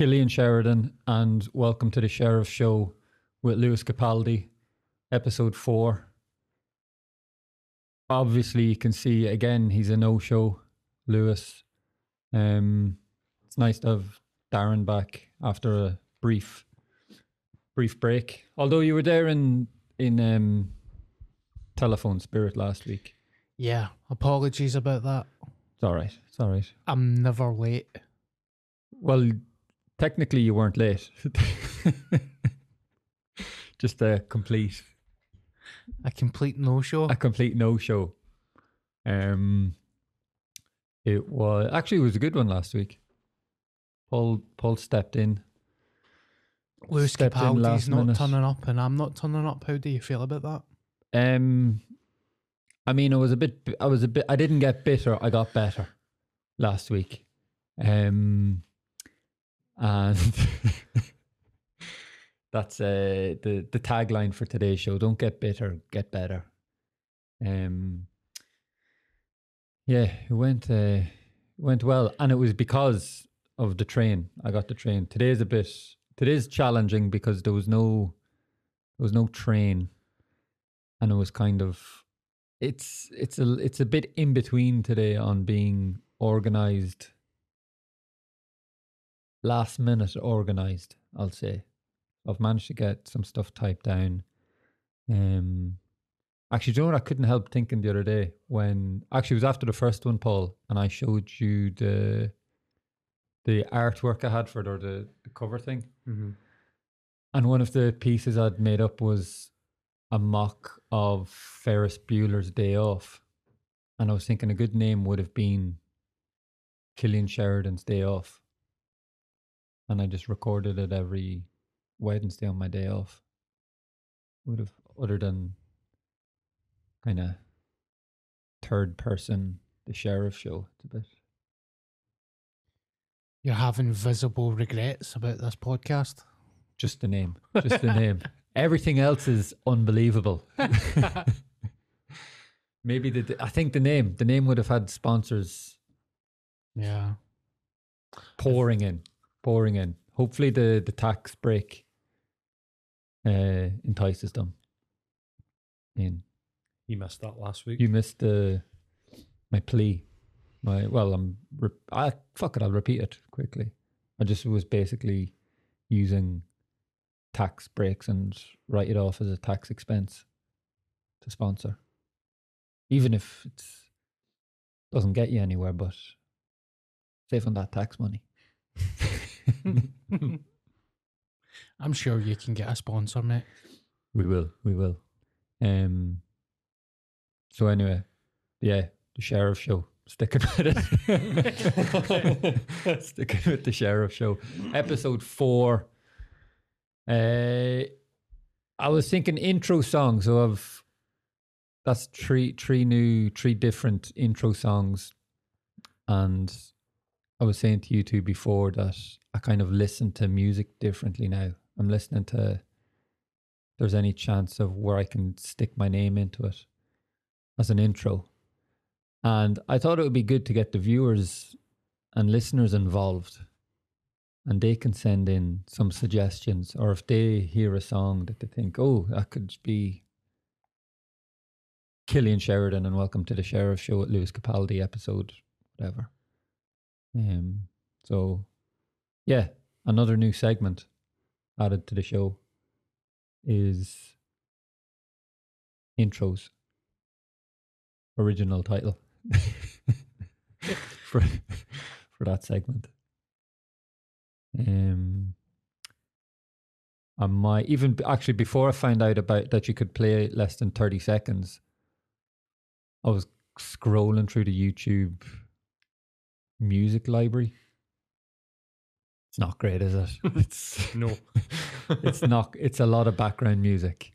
Killian Sheridan, and welcome to the Sheriff Show with Lewis Capaldi, episode four. Obviously, you can see again he's a no-show, Lewis. Um, it's nice to have Darren back after a brief, brief break. Although you were there in in um, telephone spirit last week. Yeah, apologies about that. It's all right. It's all right. I'm never late. Well, technically, you weren't late. Just a complete, A complete no show. a complete no-show. Um, it was actually it was a good one last week. Paul Paul stepped in. Lewis stepped in Capaldi's not minute. turning up, and I'm not turning up. How do you feel about that? Um, I mean, I was a bit. I was a bit. I didn't get bitter. I got better last week. Um, and that's uh the the tagline for today's show. Don't get bitter, get better. Um, yeah, it went. Uh, went well, and it was because of the train. I got the train. Today's a bit. Today's challenging because there was no, there was no train and it was kind of it's it's a it's a bit in between today on being organized last minute organized i'll say i've managed to get some stuff typed down um actually do you know what i couldn't help thinking the other day when actually it was after the first one paul and i showed you the the artwork i had for it or the, the cover thing Mm-hmm. and one of the pieces I'd made up was a mock of Ferris Bueller's Day Off. And I was thinking a good name would have been Killian Sheridan's Day Off. And I just recorded it every Wednesday on my day off. Would have, other than kind of third person, the sheriff show. It's a bit. You're having visible regrets about this podcast. Just the name. Just the name. Everything else is unbelievable. Maybe the I think the name the name would have had sponsors Yeah. pouring in, pouring in. Hopefully the the tax break uh, entices them. In You missed that last week. you missed the my plea. My well, I'm re- I fuck it. I'll repeat it quickly. I just was basically using tax breaks and write it off as a tax expense to sponsor, even if it doesn't get you anywhere. But save on that tax money. I'm sure you can get a sponsor, mate. We will. We will. Um. So anyway, yeah, the sheriff show. Sticking with it. Sticking with the sheriff show. Episode four. Uh, I was thinking intro songs. So I've that's three three new three different intro songs, and I was saying to you two before that I kind of listen to music differently now. I'm listening to there's any chance of where I can stick my name into it as an intro. And I thought it would be good to get the viewers and listeners involved. And they can send in some suggestions, or if they hear a song that they think, oh, that could be Killian Sheridan and welcome to the Sheriff Show at Lewis Capaldi episode, whatever. Um, so, yeah, another new segment added to the show is intros. Original title for for that segment. Um, I might even actually before I found out about that you could play less than thirty seconds. I was scrolling through the YouTube music library. It's not great, is it? It's No. it's not it's a lot of background music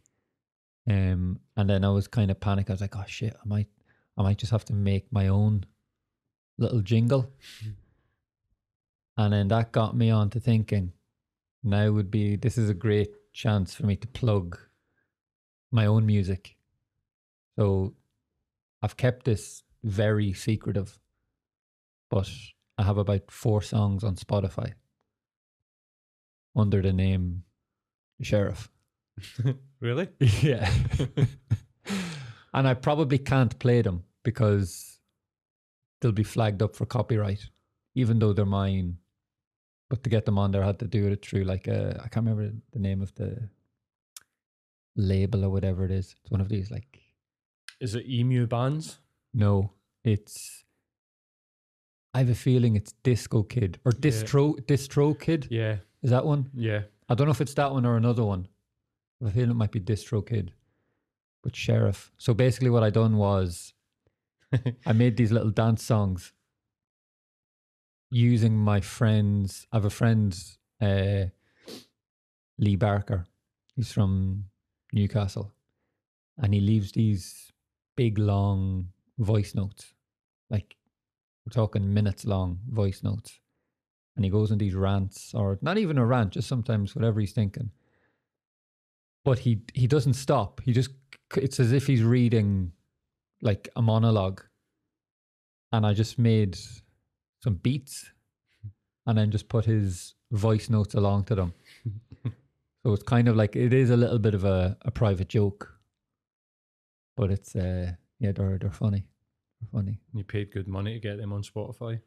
um and then i was kind of panicked i was like oh shit i might i might just have to make my own little jingle and then that got me on to thinking now would be this is a great chance for me to plug my own music so i've kept this very secretive but i have about four songs on spotify under the name Sheriff. Really? Yeah. and I probably can't play them because they'll be flagged up for copyright, even though they're mine. But to get them on there, I had to do it through like a, I can't remember the name of the label or whatever it is. It's one of these like, Is it EmuBands? no, it's, I have a feeling it's Disco Kid or. Distro, DistroKid. Yeah, Is that one? yeah. I don't know if it's that one or another one. I feel it might be DistroKid, but Sheriff. So basically, what I done was I made these little dance songs using my friends. I have a friend, uh, Lee Barker. He's from Newcastle, and he leaves these big long voice notes, like we're talking minutes long voice notes, and he goes in these rants, or not even a rant, just sometimes whatever he's thinking. But he he doesn't stop. He just it's as if he's reading like a monologue and I just made some beats and then just put his voice notes along to them. so it's kind of like it is a little bit of a, a private joke. But it's uh yeah, they're they're funny. Funny. You paid good money to get them on Spotify.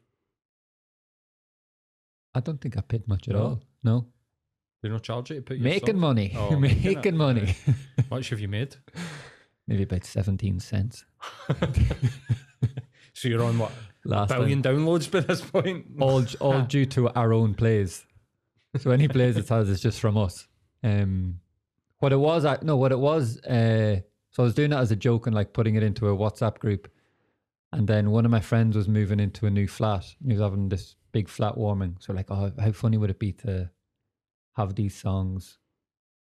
I don't think I paid much at No? all. No. They don't charge you to put your Making songs- money. Oh, making it. money. How much have you made? Maybe about seventeen cents. so you're on what? Last time. billion downloads by this point? all all due to our own plays. So any plays it has is just from us. Um, what it was, I no, what it was. Uh, so I was doing that as a joke and like putting it into a WhatsApp group, and then one of my friends was moving into a new flat. He was having this big flat warming. So like, oh, how funny would it be to have these songs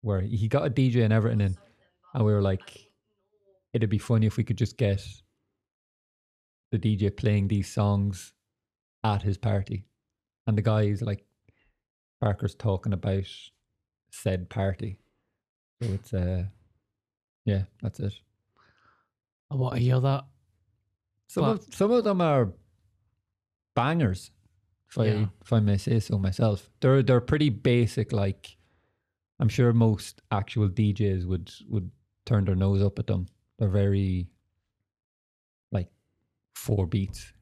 where he got a DJ and everything in, and we were like, it'd be funny if we could just get the DJ playing these songs at his party. And the guy is like, Barker's talking about said party. So it's, uh, yeah, that's it. I want to hear that. Some, of, some of them are bangers, if, I, Yeah. if I may say so myself. They're, they're pretty basic, like, I'm sure most actual DJs would, would turn their nose up at them. They're very, like, four beats.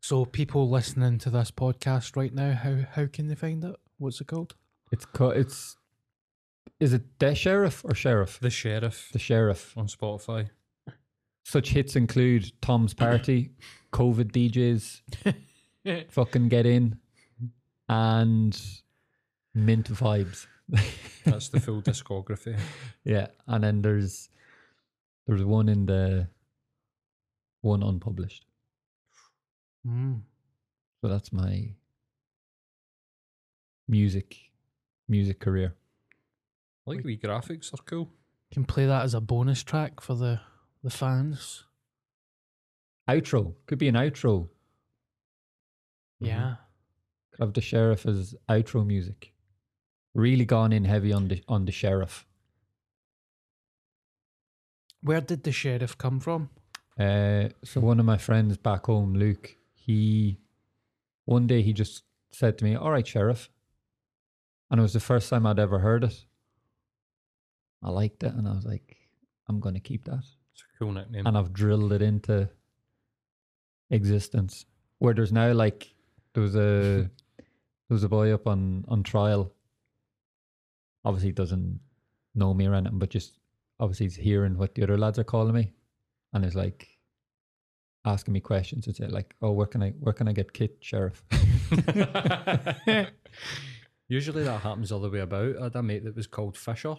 So people listening to this podcast right now, how how can they find it? What's it called? It's, called it's, is it The Sheriff or Sheriff? The Sheriff The Sheriff. on Spotify. Such hits include Tom's Party, COVID DJs, fucking get in, and Mint Vibes. That's the full discography. yeah, and then there's there's one in the one unpublished. Mm. So that's my music music career. I like the wee graphics are cool. Can play that as a bonus track for the the fans. Outro could be an outro. Yeah. Could have the sheriff as outro music. Really gone in heavy on the on the sheriff. Where did the sheriff come from? Uh, so one of my friends back home, Luke, he one day he just said to me, "All right, sheriff," and it was the first time I'd ever heard it. I liked it, and I was like, "I'm going to keep that," A cool nickname. and I've drilled it into existence. Where there's now like there was a there was a boy up on on trial. Obviously, doesn't know me or anything, but just obviously he's hearing what the other lads are calling me, and is like asking me questions. It's like, "Oh, where can I where can I get kit, sheriff?" Usually that happens all the way about. I had a mate that was called Fisher,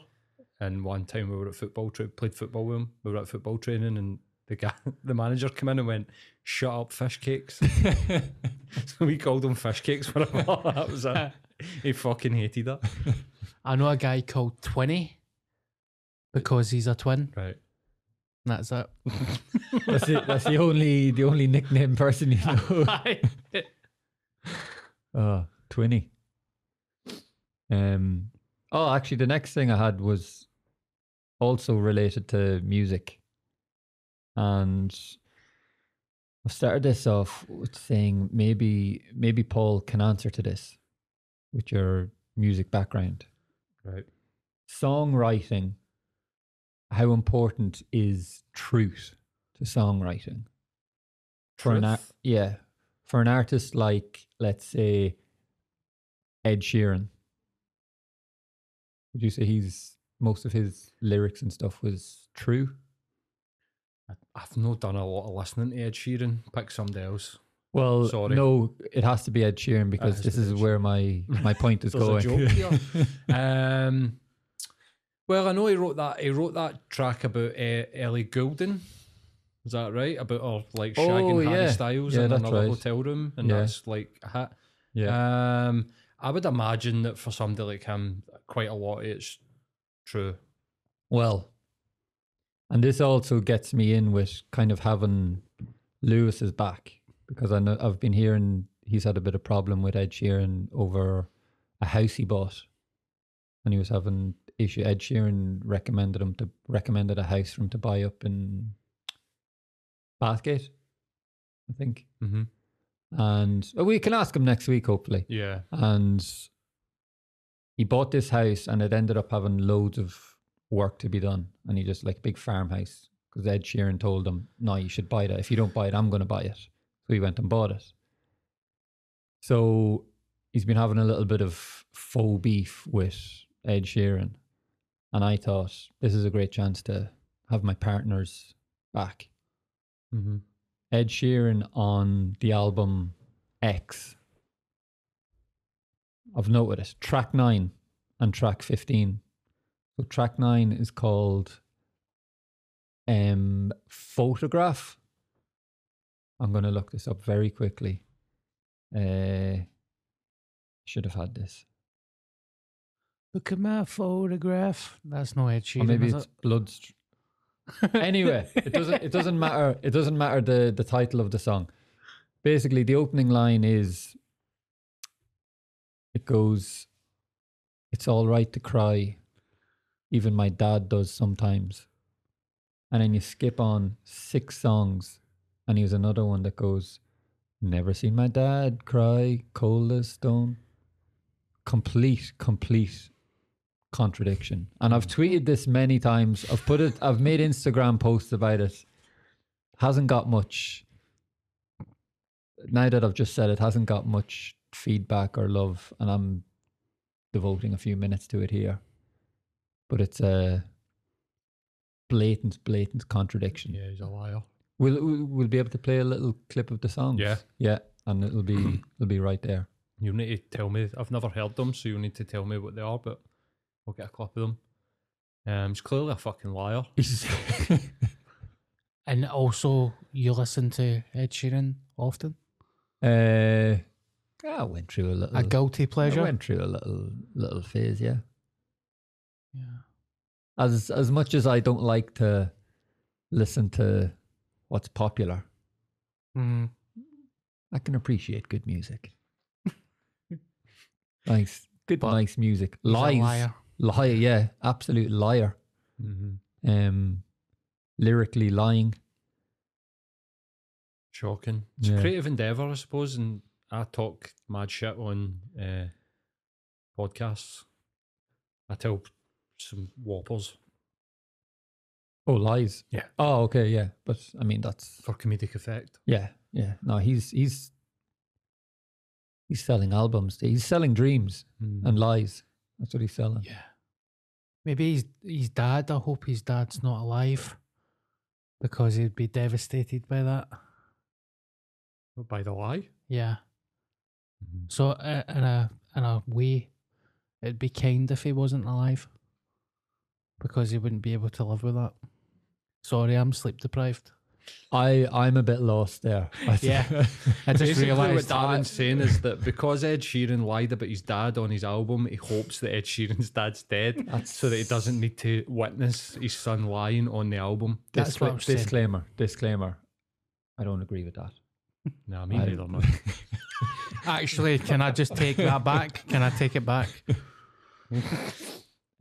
and one time we were at football, tra- played football with him. We were at football training, and the guy, the manager, came in and went, "Shut up, fish cakes." so we called him fish cakes for a while. That was it. He fucking hated that. I know a guy called Twinny because he's a twin. Right. That's it. that's it. That's the only the only nickname person you know. Oh, Twinny. Um. Oh, actually, the next thing I had was also related to music, and I've started this off with saying maybe maybe Paul can answer to this with your music background. Right. Songwriting. How important is truth to songwriting? For an ar- Truth? yeah, for an artist like let's say Ed Sheeran. Would you say he's most of his lyrics and stuff was true? I've not done a lot of listening to Ed Sheeran. Pick somebody else. Well, Sorry. no, it has to be Ed Sheeran because this is where my my point is going. um, well, I know he wrote that. He wrote that track about uh, Ellie Goulding. Is that right? About her like shagging Oh, Harry. Styles Yeah, in another right. hotel room, and Yeah. that's like a hit. yeah, Um, I would imagine that for somebody like him, quite a lot it's true. Well, and this also gets me in with kind of having Lewis's back because I know I've been hearing he's had a bit of problem with Ed Sheeran over a house he bought, and he was having issue. Ed Sheeran recommended him to recommended a house for him to buy up in Bathgate, I think, Mm-hmm. and oh, we can ask him next week, hopefully. Yeah. and he bought this house and it ended up having loads of work to be done. And he just like big farmhouse because ed sheeran told him no you should buy that. If you don't buy it i'm going to buy it. So he went and bought it. So he's been having a little bit of faux beef with ed sheeran. And i thought this is a great chance to have my partners back. Mm-hmm. ed sheeran on the album x I've noted it. Track nine and track fifteen. So track nine is called um photograph. I'm gonna look this up very quickly. Uh should have had this. Look at my photograph. That's no Ed Or maybe it's it? blood anyway, it doesn't it doesn't matter it doesn't matter the the title of the song. Basically the opening line is goes it's all right to cry. Even my dad does sometimes. And then you skip on six songs and here's another one that goes never seen my dad cry cold as stone. Complete complete contradiction. And i've hmm. tweeted this many times. I've put it i've made instagram posts about it. Hasn't got much. Now that i've just said it hasn't got much feedback or love and i'm devoting a few minutes to it here but it's a blatant blatant contradiction Yeah, he's a liar. we'll we'll we'll be able to play a little clip of the songs Yeah. yeah and it'll be it'll be right there You'll need to tell me. I've never heard them, so you'll need to tell me what they are. But I'll get a clip of them. Um, he's clearly a fucking liar. And also, you listen to Ed Sheeran often? uh i went through a little A guilty pleasure. I went through a little little phase, yeah. Yeah. As as much as I don't like to listen to what's popular, Mm. I can appreciate good music. nice, good, But nice music. Lies, liar. liar, yeah, absolute liar. Mm-hmm. Um, lyrically lying. Shocking. It's a creative endeavour, I suppose, and I talk mad shit on uh, podcasts. I tell some whoppers Oh, lies. Yeah. Oh, okay, yeah. But I mean, that's for comedic effect. yeah, yeah. No, he's he's he's selling albums. He's selling dreams Mm. and lies. That's what he's selling. Yeah. Maybe his, his dad, I hope his dad's not alive because he'd be devastated by that. By the lie. Yeah. Mhm. So, uh, in, a, in a way, it'd be kind if he wasn't alive because he wouldn't be able to live with that. Sorry, I'm sleep deprived. I I'm a bit lost there. I th- Yeah. I just Basically, realised what Darren's saying is that because Ed Sheeran lied about his dad on his album, he hopes that Ed Sheeran's dad's dead, so that he doesn't need to witness his son lying on the album. That's what I'm saying. disclaimer. Disclaimer. I don't agree with that. Nah, me I- neither, man. Actually, can I just take that back? Can I take it back?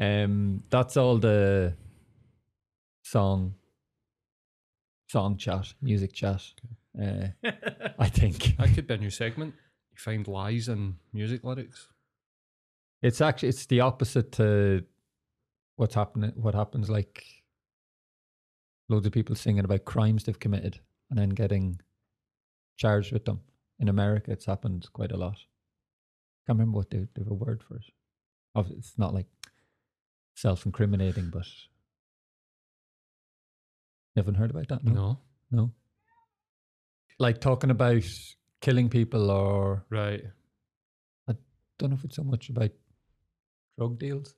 Um, that's all the song, song chat, music chat. Uh, I think. That could be a new segment. You find lies in music lyrics. It's actually it's the opposite to what's happening. What happens like loads of people singing about crimes they've committed and then getting charged with them. In America, it's happened quite a lot. Can't remember what they, they have a word for it. Of it's not like self-incriminating, but you haven't heard about that? No. no. Like talking about killing people or Right. I don't know if it's so much about drug deals.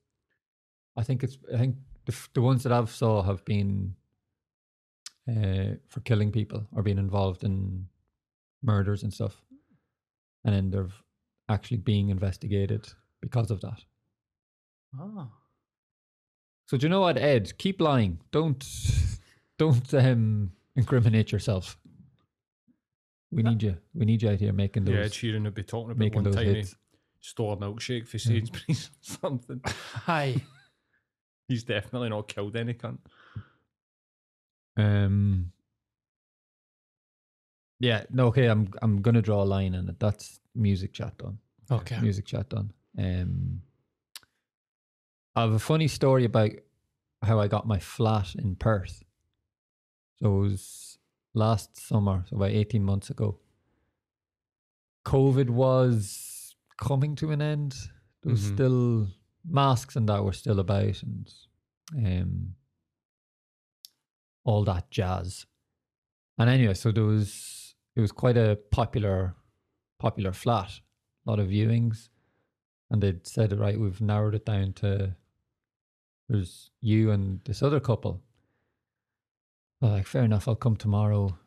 I think it's I think the the ones that I've saw have been uh, for killing people or being involved in murders and stuff, and then they're actually being investigated because of that. Oh. So do you know what, Ed? Keep lying. Don't don't um, incriminate yourself. We need you. We need you out here making those Yeah, Ed Sheeran would be talking about making one those he hits. stole a milkshake for Sainsbury's or something. Hi. He's definitely not killed any cunt. Um. Yeah. No. Okay. I'm. I'm gonna draw a line in it. That's music chat done. Okay. Music chat done. Um. I have a funny story about how I got my flat in Perth. So it was last summer, so about eighteen months ago. COVID was coming to an end. There was Mhm. still masks and that were still about, and um, all that jazz. And anyway, so there was it was quite a popular popular flat, a lot of viewings, and they'd said, right, we've narrowed it down to there's you and this other couple. I was like, fair enough, I'll come tomorrow.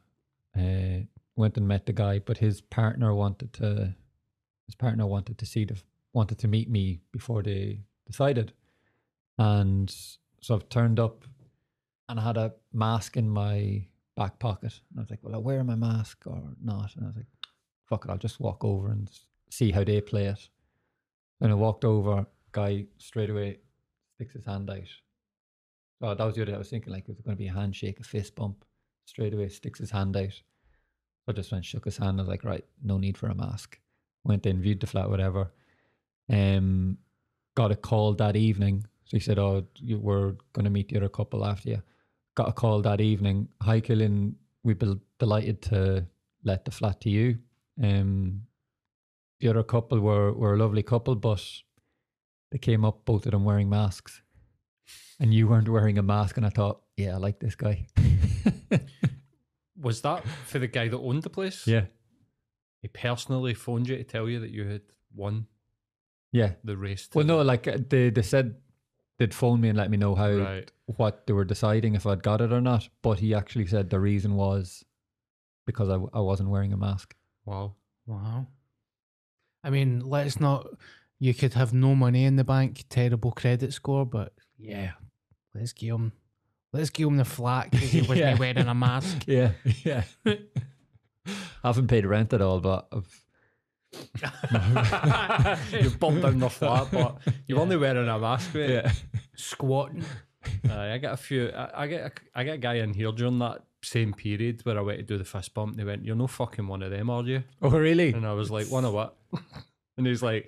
Uh, went and met the guy, but his partner wanted to his partner wanted to see the wanted to meet me before they decided. And so I've turned up and I had a mask in my back pocket. And I was like, Well, I wear my mask or not? And I was like, fuck it, I'll just walk over and see how they play it. And I walked over, guy straight away sticks his hand out. Oh, that was the other I was thinking like was it gonna be a handshake, a fist bump? Straight away sticks his hand out. I just went shook his hand. I was like, right, no need for a mask. Went in, viewed the flat, whatever. Um got a call that evening. So he said, Oh, you were gonna meet the other couple after you. Got a call that evening. Hi Killian, we'd be delighted to let the flat to you. Um the other couple were were a lovely couple, but they came up both of them wearing masks. And you weren't wearing a mask and I thought, Yeah, I like this guy. Was that for the guy that owned the place? yeah. He personally phoned you to tell you that you had won Yeah. the race. to Well, the- no, like uh, they they said they'd phone me and let me know how Right. what they were deciding if I'd got it or not. But he actually said the reason was because I, I wasn't wearing a mask. Wow. Wow. I mean, let's not. You could have no money in the bank, terrible credit score, but yeah, let's give him. Let's give him the flat because he wasn't Yeah. wearing a mask. Yeah, yeah. I haven't paid rent at all, but I've, you bumped down the flat, but you're only wearing a mask, mate. yeah, Squatting. Aye, I get a few. I, I get a, I get a guy in here during that same period where I went to do the fist bump. And they went, "You're no fucking one of them, are you?" Oh, really? And I was like, "One of what?" and he's like,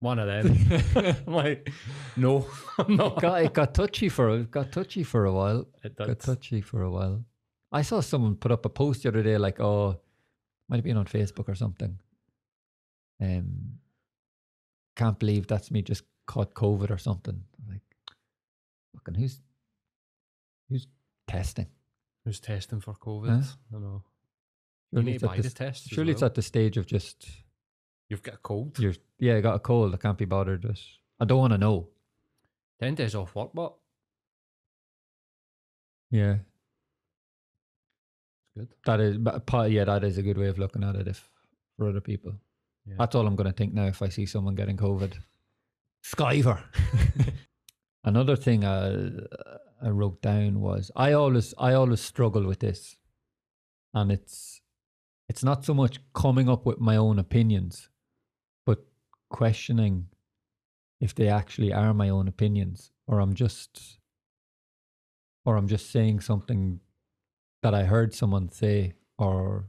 "One of them." I'm like, "No, I'm not." got it got touchy for it got touchy for a while. It Got touchy for a while. I saw someone put up a post the other day, like, oh, might have been on Facebook or something. Um, can't believe that's me just caught COVID or something. Like, fucking who's who's testing? Who's testing for COVID? Huh? I don't know. You Surely need it's to at buy the the test. Surely it's at the stage of just You've got a cold. you're yeah, I got a cold. I can't be bothered with. I don't want to know. Ten days off work, but Yeah, it's good. that is. But part yeah, that is a good way of looking at it. If for other people, Yeah. that's all I'm going to think now. If I see someone getting COVID, Skyver. Another thing I I wrote down was I always I always struggle with this, and it's it's not so much coming up with my own opinions, but questioning if they actually are my own opinions, or I'm just or I'm just saying something that I heard someone say or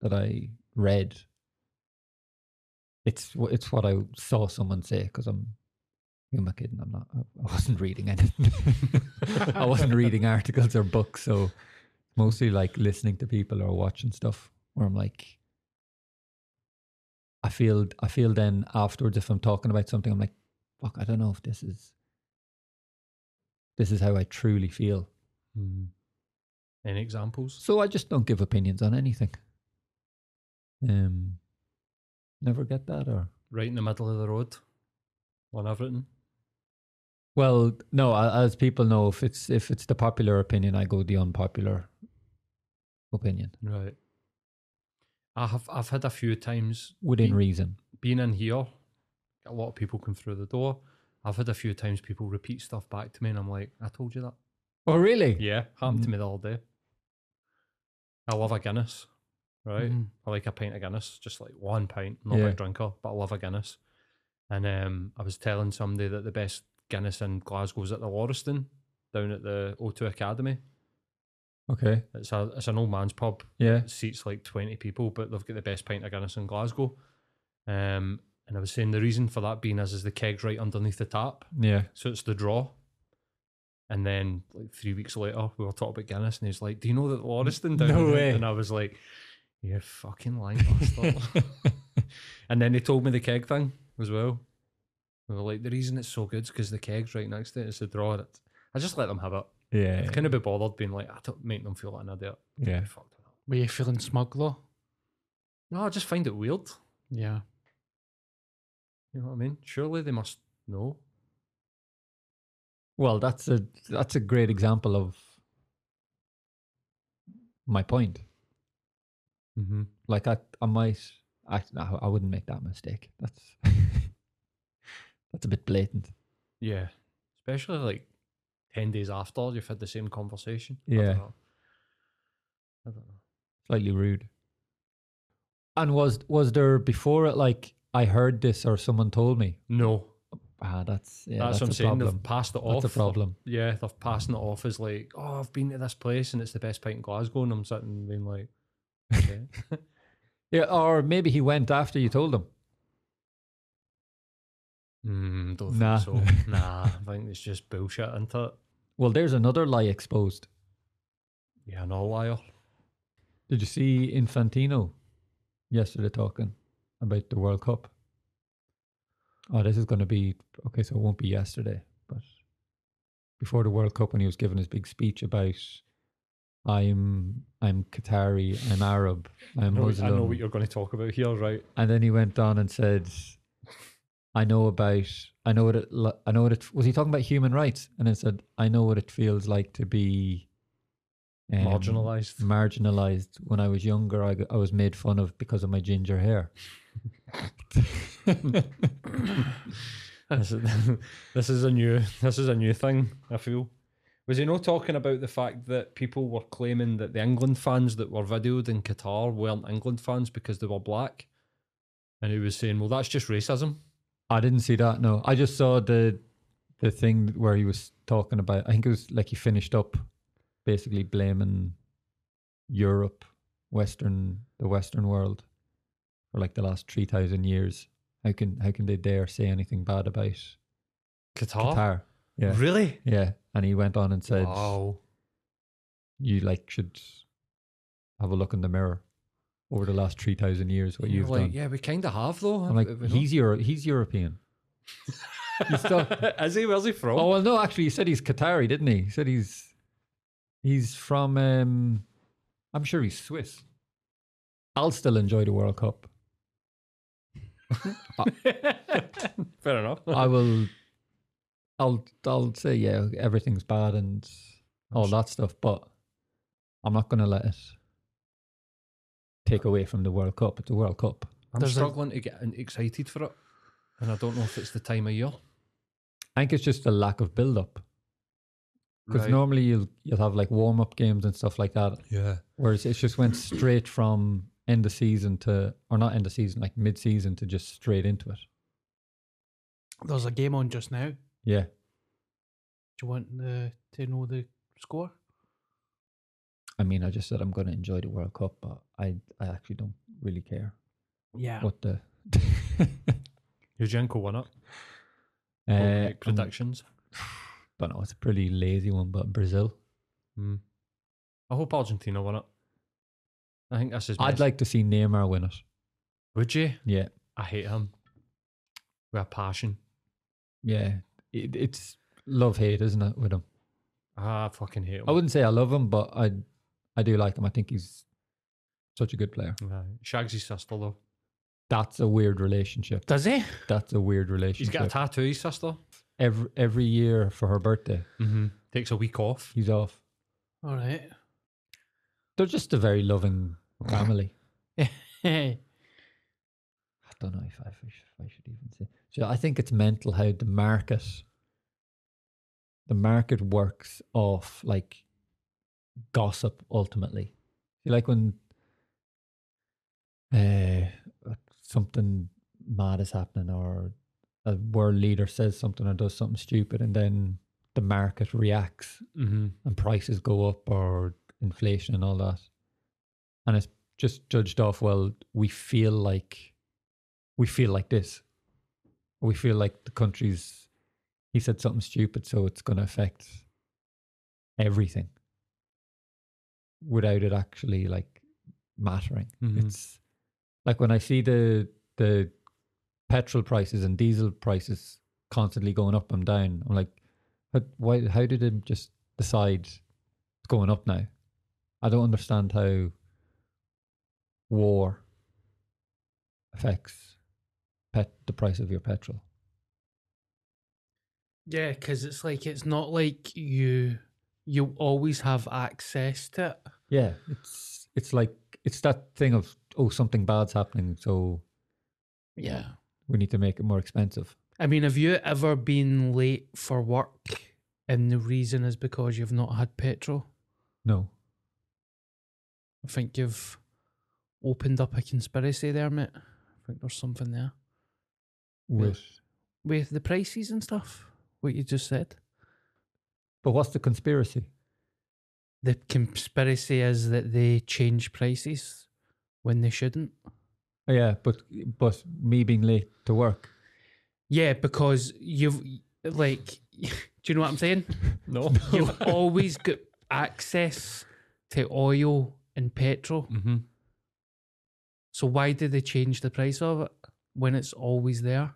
that I read. It's it's what I saw someone say because I'm Who am I kidding? I'm not. I wasn't reading anything. I wasn't reading articles or books, so mostly like listening to people or watching stuff where I'm like, I feel, I feel then afterwards if I'm talking about something, I'm like, fuck, I don't know if this is, this is how I truly feel. Mm. Any examples? So I just don't give opinions on anything. Um, never get that or. Right in the middle of the road on everything. Well, no, as people know, if it's if it's the popular opinion, I go the unpopular opinion Right. I have I've had a few times within Be- reason. being in here, a lot of people come through the door. I've had a few times people repeat stuff back to me, and I'm like, I told you that. Oh, really? Yeah, happened to Mm. me the other day. I love a Guinness, right? Mhm. I like a pint of Guinness, just like one pint. I'm not a Yeah. big drinker, but I love a Guinness. And um, I was telling somebody that the best Guinness in Glasgow is at the Laurieston, down at the O2 Academy. Okay. It's a it's an old man's pub. Yeah. It seats like twenty people, but they've got the best pint of Guinness in Glasgow. Um, and I was saying the reason for that being is is the keg's right underneath the tap, Yeah. so it's the draw. And then like three weeks later, we were talking about Guinness, and he's like, "Do you know that Laurieston down No way. And I was like, "You fucking lying bastard." and then they told me the keg thing as well. They were like, "The reason it's so good is because the keg's right next to it. It's a draw." It. I just let them have it. yeah. I couldn't be bothered being like, I don't make them feel like an idiot. Yeah. Fucked with that. Were you feeling smug though? No, I just find it weird. Yeah. You know what I mean? Surely they must know. Well, that's a that's a great example of my point. Mm-hmm. Like I, I might, I, no, I wouldn't make that mistake. That's that's a bit blatant. Yeah. Especially like 10 days after you've had the same conversation. I Yeah. don't know. I don't know. Slightly rude. And was was there before it like I heard this or someone told me? No. Ah, that's yeah, that's, that's, what I'm a saying. problem. They've passed it off. That's a problem. Yeah, they're passing it off as like, oh, I've been to this place and it's the best pint in Glasgow. And I'm sitting being like, okay. Yeah, or maybe he went after you told him. mm, don't Nah. think so. Nah, I think it's just bullshit, isn't it? Well, there's another lie exposed. Yeah, no liar. Did you see Infantino yesterday talking about the World Cup? Oh, this is going to be okay. So it won't be yesterday, but before the World Cup, when he was giving his big speech about I'm I'm Qatari, I'm Arab, I I'm know, I know what you're going to talk about here, right? and then he went on and said, "I know about I know what it I know what it was." He talking about human rights, and then said, "I know what it feels like to be." um, Marginalised. marginalized when I was younger. I, I was made fun of because of my ginger hair. this, is, this is a new this is a new thing. I feel. Was he not talking about the fact that people were claiming that the England fans that were videoed in Qatar weren't England fans because they were black? And he was saying, "Well, that's just racism." I didn't see that. No, I just saw the the thing where he was talking about. I think it was like he finished up, basically blaming Europe, Western the Western world, for like the last three thousand years. How can how can they dare say anything bad about Qatar, Qatar? Yeah, really? yeah. And he went on and said, wow. you like should have a look in the mirror over the last three thousand years what you've like, done. yeah, we kind of have though. I'm like, he's Euro- he's European. he's still- is he? Where's he from? oh well, no, actually, he said he's Qatari, didn't he? He said he's he's from. um I'm sure he's Swiss. I'll still enjoy the World Cup. Fair enough. I will. I'll I'll say yeah, everything's bad and all that stuff, but I'm not going to let it take away from the World Cup. It's a World Cup. I'm There's a- struggling to get excited for it, and I don't know if it's the time of year. I think it's just a lack of build up. Because Right. normally you'll you'll have like warm up games and stuff like that. yeah, Whereas it just went straight from end of season to or not end of season, like mid season to just straight into it. There's a game on just now. Yeah. Do you want the, to know the score? I mean I just said I'm gonna enjoy the World Cup, but I I actually don't really care Yeah. what the Yurchenko won it. Uh, Or, like, um, predictions. don't know. It's a pretty lazy one, but Brazil. Mm. I hope Argentina win it. I think this is. I'd Messi. like to see Neymar win it. Would you? Yeah, I hate him. With a passion. yeah. It, it's love hate, isn't it, with him? Ah, I fucking hate him. I wouldn't say I love him, but I, I do like him. I think he's such a good player. Aye. Shags his sister though. That's a weird relationship. Does he? That's a weird He's relationship. got a tattoo. His sister. every every year for her birthday, Mm-hmm. Takes a week off. he's off. All right. They're just a very loving family. I don't know if I, should, if I should even say. So I think it's mental how the market, the market works off like gossip ultimately. Like when uh, something mad is happening or a world leader says something or does something stupid, and then the market reacts Mm-hmm. and prices go up or inflation and all that. And it's just judged off, well, we feel like we feel like this. We feel like the country's he said something stupid, so it's gonna affect everything without it actually like mattering. Mhm. It's like when I see the the petrol prices and diesel prices constantly going up and down, I'm like, but why? How did it just decide it's going up now? I don't understand how war affects pet the price of your petrol. Yeah, because it's like it's not like you you always have access to it. Yeah, it's it's like it's that thing of oh something bad's happening, so Yeah. we need to make it more expensive. I mean, have you ever been late for work and the reason is because you've not had petrol? No, I think you've opened up a conspiracy there, mate. I think there's something there. with With the prices and stuff, what you just said. but what's the conspiracy? The conspiracy is that they change prices when they shouldn't. Yeah, but but me being late to work. Yeah, because you've like, do you know what I'm saying? No. You've always got access to oil and petrol. mm-hmm. So why did they change the price of it when it's always there?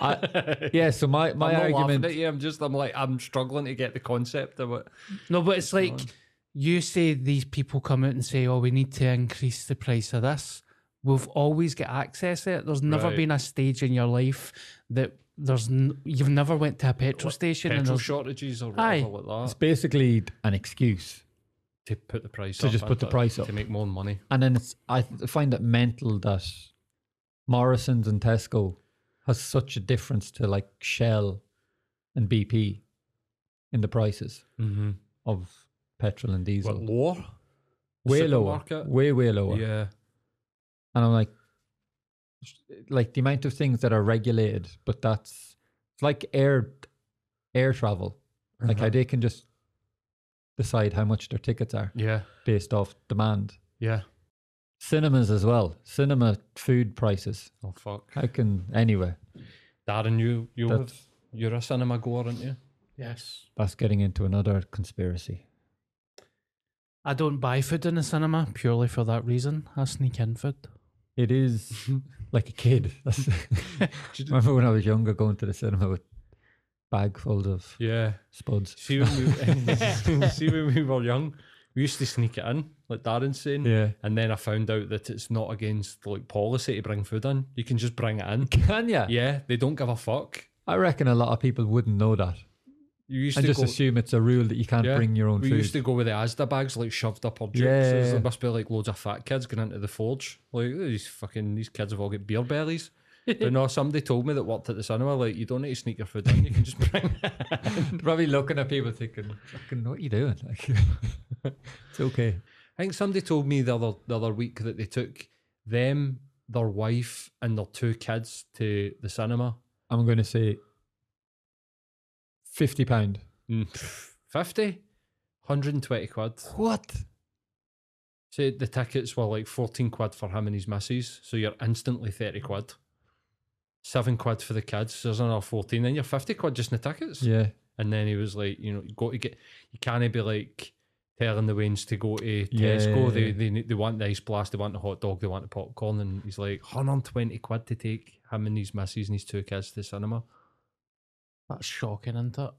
I, yeah, so my my I'm argument. at you. I'm just. I'm like. I'm struggling to get the concept of it. No, but it's like you say these people come out and say, "Oh, we need to increase the price of this." We've always got access to it. There's never Right. been a stage in your life that there's n- you've never went to a petrol station and Petrol there's shortages or Aye. whatever like It's basically an excuse, to put the price To up. just put the price up. to make more money. and then it's I find it mental that Morrison's and Tesco has such a difference to like Shell and BP in the prices Mm-hmm. of petrol and diesel. What lower? way lower, way way lower. Yeah. And I'm like, like the amount of things that are regulated, but that's it's like air air travel, like how Uh-huh. they can just decide how much their tickets are Yeah. based off demand. Yeah. Cinemas as well, cinema food prices. Oh fuck. How can anyway? Darren, you you That- have you're a cinema goer, aren't you? yes. That's getting into another conspiracy. I don't buy food in the cinema purely for that reason. I sneak in food. It is like a kid. That's, remember when I was younger, going to the cinema with bag full of Yeah. spuds. See when we see when we were young, we used to sneak it in, like Darren's saying. Yeah, And then I found out that it's not against like policy to bring food in. You can just bring it in. can ya? Yeah, they don't give a fuck. I reckon a lot of people wouldn't know that You used and to just go, assume it's a rule that you can't Yeah, bring your own we food. used to go with the Asda bags like shoved up our jukes. Yeah. There must be like loads of fat kids going into the forge. Like these fucking these kids have all got beer bellies. but no, somebody told me that worked at the cinema. Like you don't need to sneak your food in. You can just bring. it. Probably looking at people thinking, "Fucking, what are you doing?" Like, it's okay. I think somebody told me the other the other week that they took them, their wife, and their two kids to the cinema. I'm going to say fifty pound. Mm, 50? 120 quid. What? So the tickets were like 14 quid for him and his missus. So you're instantly 30 quid. Seven quid for the kids. There's another fourteen. Then you're fifty quid just in the tickets. Yeah. And then he was like, you know, you got to get. You can't be like telling the Waynes to go to Yeah. Tesco. They they they want the ice blast. They want the hot dog. They want the popcorn. And he's like, 120 quid to take him and his missus and his two kids to the cinema. That's shocking, isn't it?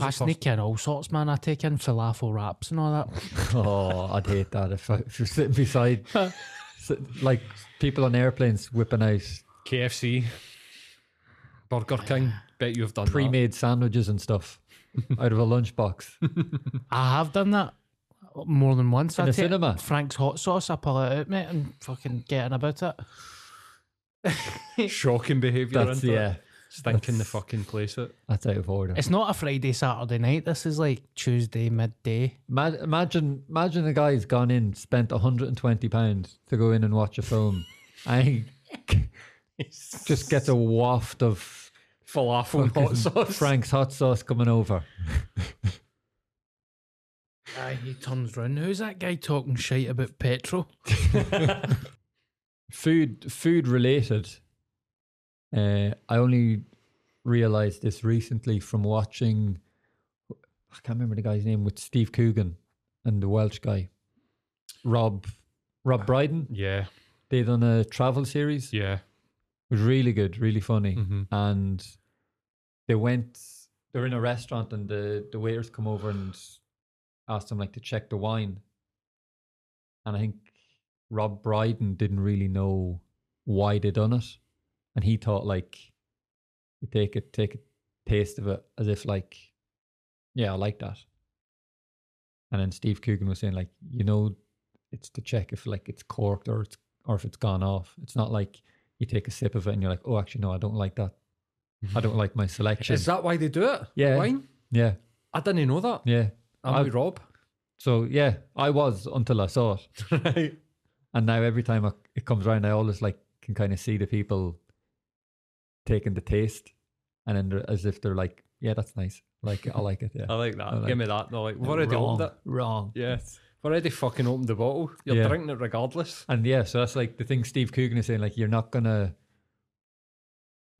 I sneak in all sorts, man. I take in falafel wraps and all that. Oh, I'd hate that if, I, if you're sitting beside sit- like people on airplanes whipping out KFC, Burger King. Bet you've done that. pre-made sandwiches and stuff out of a lunchbox. I have done that more than once. In I the take cinema? Frank's hot sauce. I pull it out, mate, and fucking getting about it. Shocking behaviour. That's into it. yeah, Stinking the fucking place out. that's out of order. It's not a Friday, Saturday night. This is like Tuesday midday. Ma- imagine, imagine a guy's gone in, spent 120 pounds to go in and watch a film, and he just gets a waft of falafel and hot sauce. Frank's hot sauce coming over. Aye, he turns round. Who's that guy talking shit about petrol? Food, food related. Uh, I only realized this recently from watching. I can't remember the guy's name with Steve Coogan and the Welsh guy, Rob, Rob Brydon. Yeah, They done a travel series. yeah. It was really good, really funny. hmm and they went they're in a restaurant and the the waiters come over and asked them like to check the wine. And i think rob brydon didn't really know why they done it. And he thought like you take it take a taste of it as if like yeah i like that. And then steve coogan was saying like you know it's to check if like it's corked or it's or if it's gone off. It's not like you take a sip of it and you're like oh actually no i don't like that I don't like my selection. Is that why they do it? Yeah. Wine? yeah, I didn't know that. yeah. I'm I- with Rob. So yeah, I was until I saw it, right. and now every time I, it comes around, I always like can kind of see the people taking the taste, and then they're, as if they're like, "Yeah, that's nice. Like I like it. Yeah, I like that. I like Give me that. They're like, we've already wrong, wrong. Yeah. We've already fucking opened the bottle. You're Yeah. drinking it regardless. And yeah, so that's like the thing Steve Coogan is saying. Like, you're not gonna.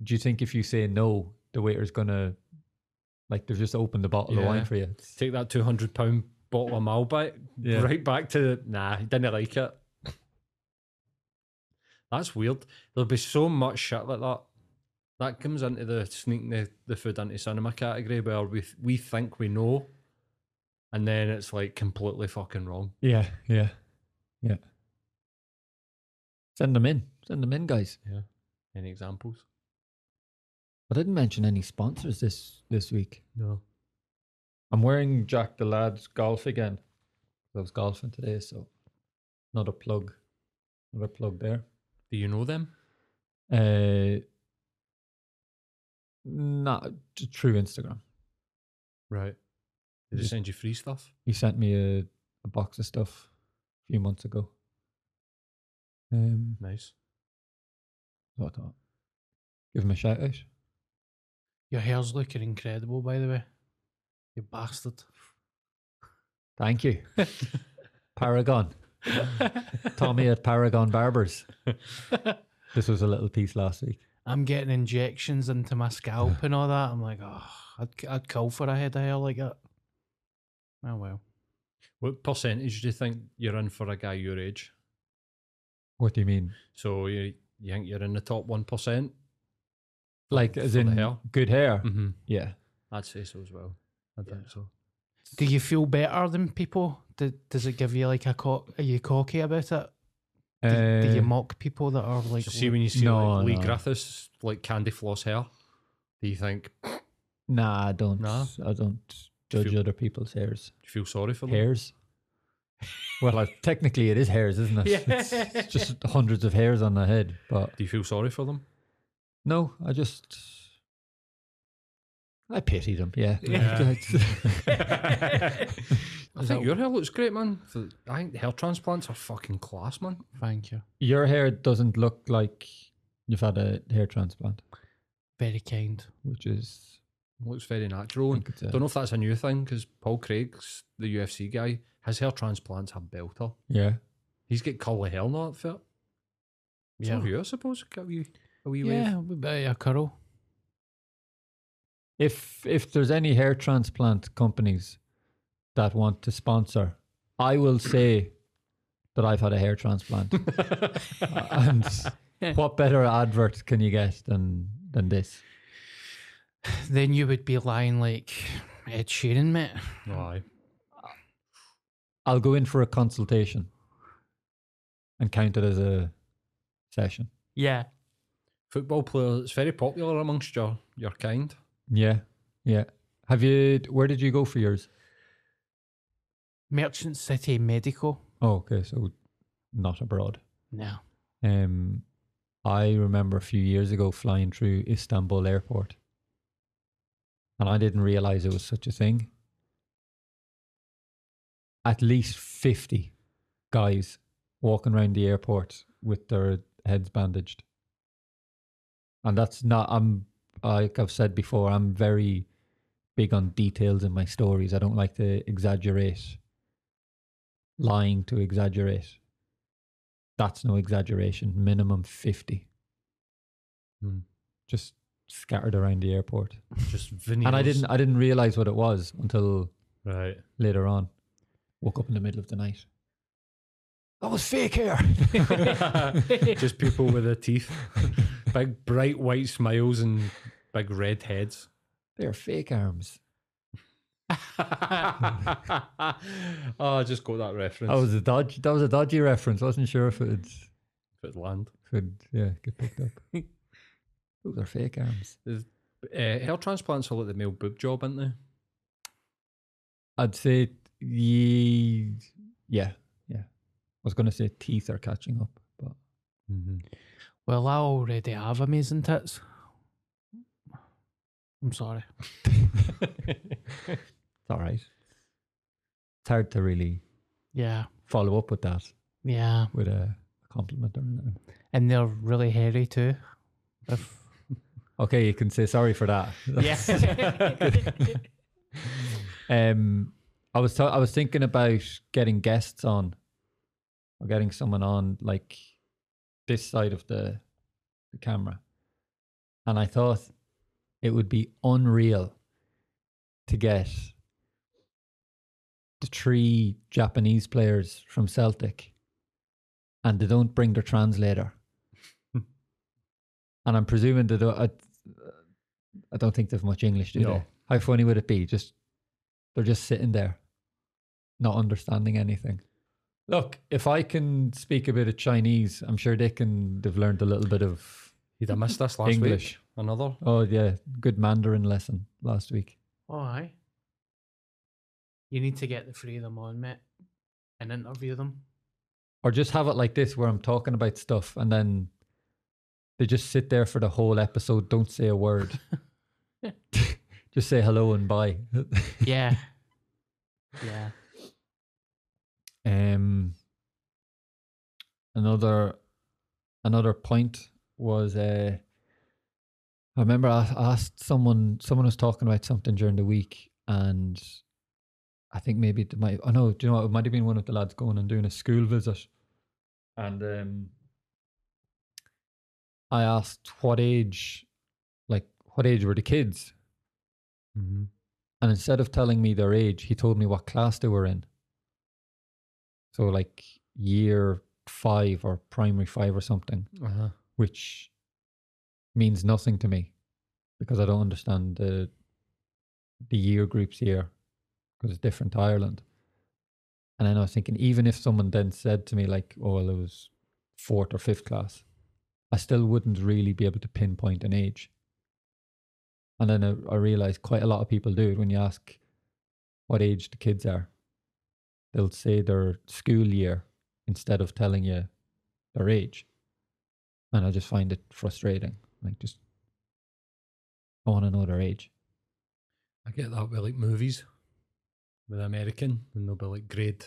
Do you think if you say no, the waiter's gonna, like, they've just opened the bottle of Yeah. wine for you? It's- Take that two hundred pound bottle of Malbec Yeah. right back to the nah. He didn't like it. That's weird. There'll be so much shit like that. That comes into the sneaking the, the food into cinema category where we we think we know, and then it's like completely fucking wrong. Yeah, yeah, yeah. Send them in. Send them in, guys. Yeah. Any examples? I didn't mention any sponsors this this week. No. I'm wearing Jack the Lad's golf again. I was golfing today, so not a plug, another plug there. Do you know them? Uh, not through Instagram. Right. Did he send you free stuff? He sent me a, a box of stuff a few months ago. Um, Nice. so I thought, give him a shout out. Your hair's looking incredible, by the way. You bastard. Thank you, Paragon. Tommy at Paragon Barbers. This was a little piece last week. I'm getting injections into my scalp and all that. I'm like, oh, I'd, I'd kill for a head of hair like that. Oh, well. What percentage do you think you're in for a guy your age? What do you mean? So you you think you're in the top one percent? Like, as in hair? good hair? Mm-hmm. Yeah. I'd say so as well. I think so. Do you feel better than people? Do, does it give you like a cock? Are you cocky about it? Do, do you Uh, mock people that are like, So see when you see no, like Leigh no. Griffiths like candy floss hair, do you think Nah, I don't. Nah? I don't judge Feel- other people's hairs. Do you feel sorry for them? Hairs. Well, uh, technically it is hairs, isn't it? Yeah. It's, it's just hundreds of hairs on the head. But Do you feel sorry for them? no, I just I pity them. Yeah. Yeah. I think your hair looks great, man. I think the hair transplants are fucking class, man. thank you. Your hair doesn't look like you've had a hair transplant, Very kind. which is Looks very natural. I And it's a- uh, don't know if that's a new thing because Paul Craig's the UFC guy. His hair transplants Have are belter. yeah. He's got curly hair now. That fit. Yeah. So you, I suppose. Got you. A wee Yeah, wave. a bit of a curl. If if there's any hair transplant companies that want to sponsor, I will say that I've had a hair transplant. and what better advert can you get than than this? Then you would be lying like Ed Sheeran, mate. Aye. I'll go in for a consultation and count it as a session. Yeah. Football player. It's very popular amongst your your kind. Yeah, yeah. Have you? Where did you go for yours? Merchant City Medical. Oh, okay, so not abroad. No. Um, I remember a few years ago flying through Istanbul airport, and I didn't realize it was such a thing. At least fifty guys walking around the airport with their heads bandaged, and that's not. I'm like I've said before. I'm very big on details in my stories. I don't like to exaggerate, lying to exaggerate that's no exaggeration. Minimum 50. Hmm. Just scattered around the airport. Just veneers. And I didn't I didn't realize what it was until Right. later on. Woke up in the middle of the night. That was fake hair. Just people with their teeth, big bright white smiles and big red heads. They're fake arms. oh, I just got that reference. That was a dodge that was a dodgy reference. I wasn't sure if it would, If it land. could yeah, get picked up. Those are fake arms. Uh, hair transplants are like the male boob job, aren't they? I'd say ye, yeah, yeah. I was gonna say teeth are catching up, but Mm-hmm. Well, I already have amazing tits. I'm sorry. it's all right. It's hard to really Yeah. follow up with that Yeah. with a compliment or anything. And they're really hairy too. If, Okay, you can say sorry for that. um, I was th- I was thinking about getting guests on, or getting someone on like this side of the the camera, and I thought it would be unreal to get the three Japanese players from Celtic, and they don't bring their translator. and I'm presuming that don't. I, I don't think they've much English, do No. they? How funny would it be? Just they're just sitting there, not understanding anything. Look, if I can speak a bit of Chinese, I'm sure they can. They've learned a little bit of You'd have missed us last English. week. Another. Oh yeah, good Mandarin lesson last week. oh, aye. You need to get the three of them on, mate, and interview them. Or just have it like this, where I'm talking about stuff and then they just sit there for the whole episode, don't say a word, just say hello and bye. Yeah. yeah. Um, another another point was uh, I remember I asked someone someone was talking about something during the week, and I think maybe it might. I know. Do you know what? It might have been one of the lads going and doing a school visit, and um, I asked what age, like what age were the kids, Mm-hmm. and instead of telling me their age, he told me what class they were in. So like year five or primary five or something, Uh-huh. which means nothing to me because I don't understand the the year groups here because it's different to Ireland. And then I was thinking, even if someone then said to me like, "Oh, well, it was fourth or fifth class," I still wouldn't really be able to pinpoint an age. And then I, I realized quite a lot of people do it when you ask what age the kids are. They'll say their school year instead of telling you their age. And I just find it frustrating. Like, just, I want to know their age. I get that with like movies with American, and they'll be like grade,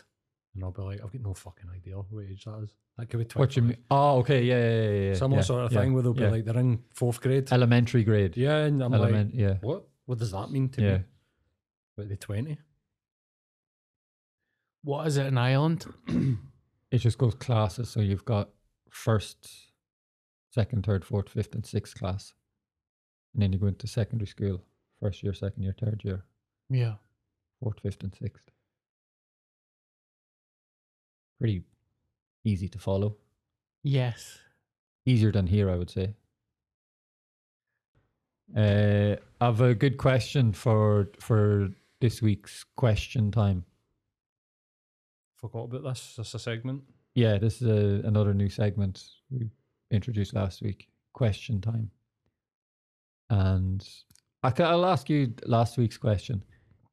and I'll be like, I've got no fucking idea what age that is. That could be 20. What you mean? Oh, okay. Yeah, yeah, yeah. yeah Similar yeah, sort of yeah, thing where they'll be yeah. like, they're in fourth grade. elementary grade. yeah, and I'm Element, yeah. what? What does that mean to Yeah. me? What, they 20? What is it in Ireland? It just goes classes. So you've got first, second, third, fourth, fifth, and sixth class, and then you go into secondary school, first year, second year, third year, Yeah. fourth, fifth, and sixth. Pretty easy to follow. Yes. Easier than here, I would say. Uh, I have a good question for for this week's question time. Forgot about this. This Is this a segment? Yeah, this is a, another new segment we introduced last week. Question time. And I ca- I'll ask you last week's question.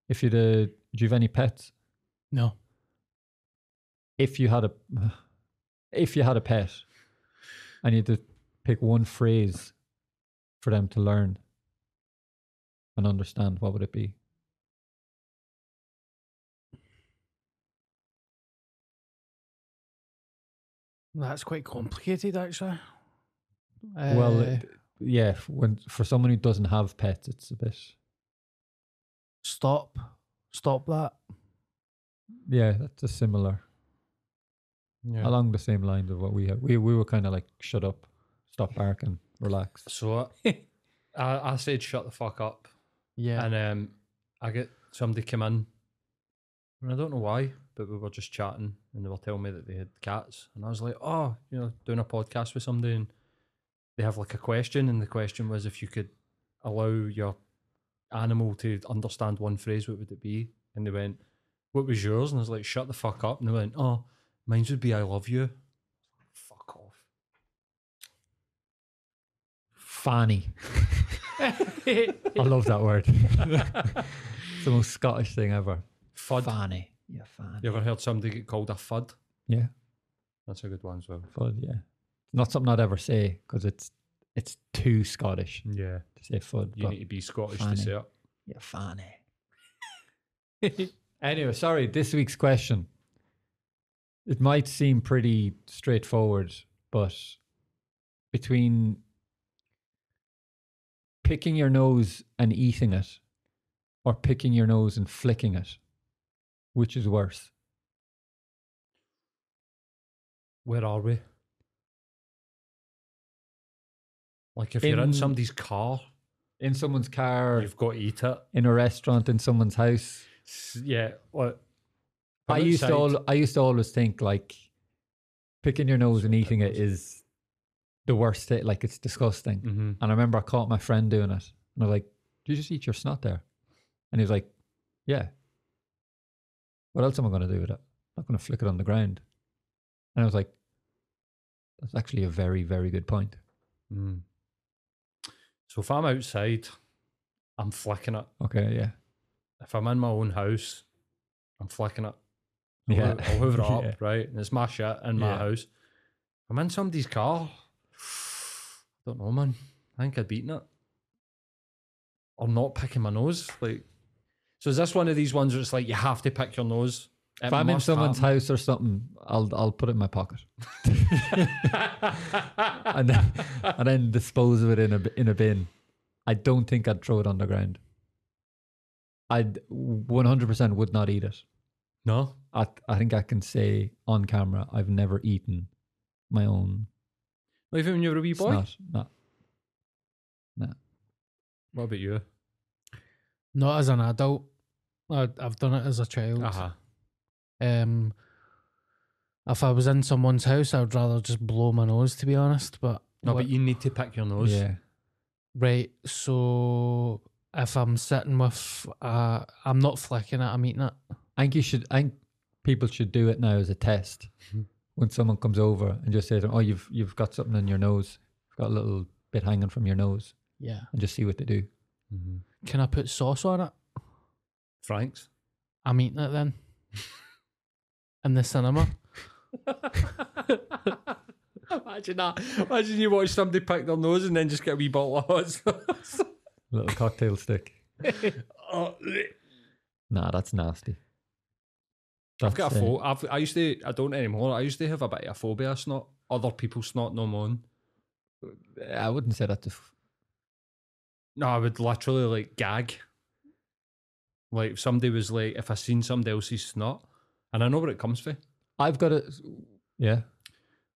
If you'd uh, do you have any pets? No. If you had a if you had a pet and you had to pick one phrase for them to learn and understand, what would it be? That's quite complicated, actually. well, Uh, it- yeah, when for someone who doesn't have pets, it's a bit stop. Stop that. yeah, that's a similar Yeah. along the same lines of what we had. We we were kind of like shut up, stop barking, relax. So I, I said shut the fuck up. Yeah. And um, I get somebody come in, and I don't know why, but we were just chatting, and they were telling me that they had cats, and I was like, oh, you know, doing a podcast with somebody, and they have like a question, and the question was if you could allow your animal to understand one phrase, what would it be? And they went, what was yours? And I was like, shut the fuck up. And they went, oh, mine would be I love you. Fuck off. Fanny. I love that word. it's the most Scottish thing ever. Fud. Fanny. Yeah, fanny. You ever heard somebody get called a fud? Yeah, That's a good one as well. fud. Yeah, not something I'd ever say because it's it's too Scottish Yeah. to say fud. You need to be Scottish funny. to say it. yeah, fanny. anyway, sorry. This week's question. It might seem pretty straightforward, but between picking your nose and eating it, or picking your nose and flicking it, which is worse? Where are we? Like if you're in In- somebody's car, In someone's car, you've got to eat it. in a restaurant, in someone's house. S- Yeah. What? I used to al- I used to always think like picking your nose and eating it is the worst thing. Like it's disgusting. hmm And I remember I caught my friend doing it, and I was like, "Do you just eat your snot there?" And he was like, "Yeah." What else am I going to do with it? I'm not going to flick it on the ground. And I was like, "That's actually a very, very good point." Mm. So if I'm outside, I'm flicking it. Okay, yeah, If I'm in my own house, I'm flicking it. Yeah, I'll hoover it Yeah. up, right? And it's my shit in my Yeah. house. I'm in somebody's car. I don't know, man. I think I'd beaten it. Or not picking my nose. Like, so is this one of these ones where it's like you have to pick your nose? It If I'm in someone's happen. house or something, I'll I'll put it in my pocket. and then, and then dispose of it in a in a bin. I don't think I'd throw it on the ground. I'd 100% would not eat it. No, I I think I can say on camera I've never eaten my own not even when you were a wee boy. snot. No. What about you? Not as an adult. I, I've done it as a child. Uh huh. Um, if I was in someone's house, I would rather just blow my nose, to be honest. But No, what- but you need to pick your nose. Yeah. right. So if I'm sitting with, uh, I'm not flicking it. I'm eating it. I think you should. I think people should do it now as a test. Mhm. When someone comes over and just says, "Oh, you've you've got something in your nose. You've got a little bit hanging from your nose," Yeah. and just see what they do. Mm-hmm. Can I put sauce on it? Frank's. I'm eating it then. in the cinema. Imagine that. Imagine you watch somebody pick their nose and then just get a wee bottle of hot sauce. little cocktail stick. Oh, Nah, that's nasty. I've got a pho- I've, I used to. I don't anymore. I used to have a bit of a phobia of snot. Other people's snot, no mine. I wouldn't say that. To f- No, I would literally like gag. Like if somebody was like, if I seen somebody else's snot, and I know where it comes from. I've got a. Yeah.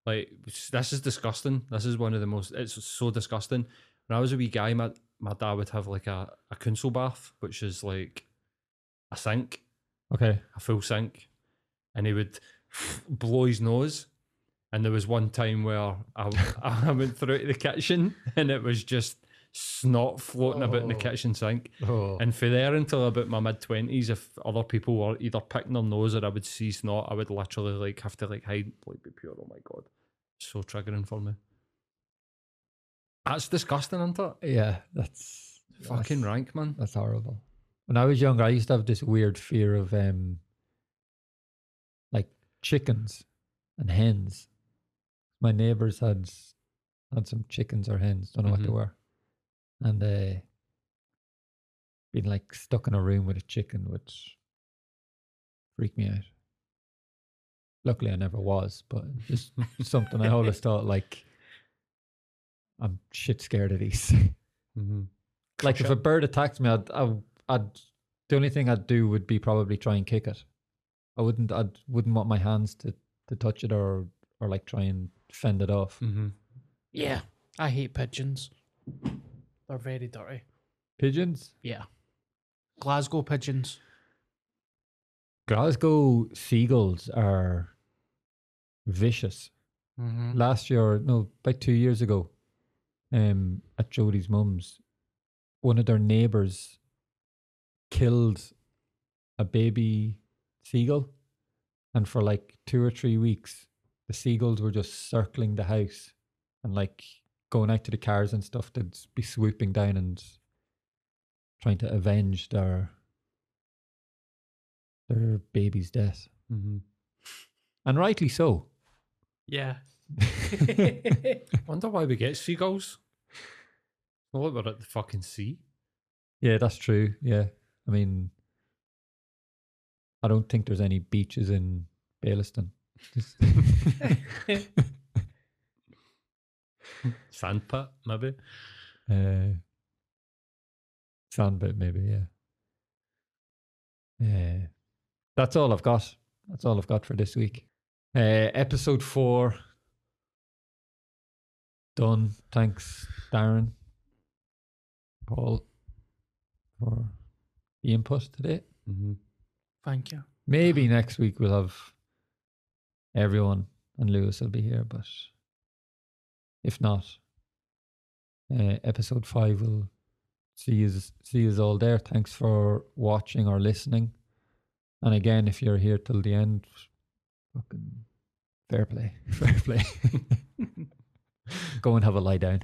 Like this is disgusting. This is one of the most. It's so disgusting. When I was a wee guy, my my dad would have like a a council bath, which is like a sink, Okay. a full sink, and he would blow his nose. And there was one time where I, I went through to the kitchen and it was just snot floating about in the Oh. kitchen sink. Oh. And for there until about my mid twenties, if other people were either picking their nose or I would see snot, I would literally like have to like hide, like be pure. Oh my god, so triggering for me. That's disgusting, isn't it? yeah, that's Fucking that's, rank, man. That's horrible. When I was younger, I used to have this weird fear of um, chickens and hens. My neighbors had had some chickens or hens, don't know what they Mhm. were, and uh, being like stuck in a room with a chicken, which freaked me out. Luckily, I never was, but just something I always thought like I'm shit scared of these. Mm-hmm. like if a bird attacked me, I'd, I'd, I'd the only thing I'd do would be probably try and kick it. I wouldn't, I wouldn't want my hands to, to touch it or, or like try and fend it off. Mm-hmm. Yeah, I hate pigeons. They're very dirty. Pigeons, Yeah, Glasgow pigeons. Glasgow seagulls are vicious. Mm-hmm. Last year, no, about two years ago, um, at Jodie's mum's, one of their neighbors killed a baby seagull, and for like two or three weeks, the seagulls were just circling the house and like going out to the cars and stuff. They'd be swooping down and trying to avenge their their baby's death, Mm-hmm. and rightly so. Yeah. Wonder why we get seagulls. Well, we're at the fucking sea. Yeah, that's true. Yeah. I mean, I don't think there's any beaches in Baillieston. Just- Sandpit, maybe. uh, Sandbit, maybe. Yeah. Yeah. That's all I've got. That's all I've got for this week. Uh, episode four. Done. Thanks, Darren, Paul, for the input today. Mm-hmm. Thank you. Maybe next week we'll have everyone and Lewis will be here, but if not, uh, episode five will see you see you all there. Thanks for watching or listening. And again, if you're here till the end, fucking fair play, fair play. Go and have a lie down.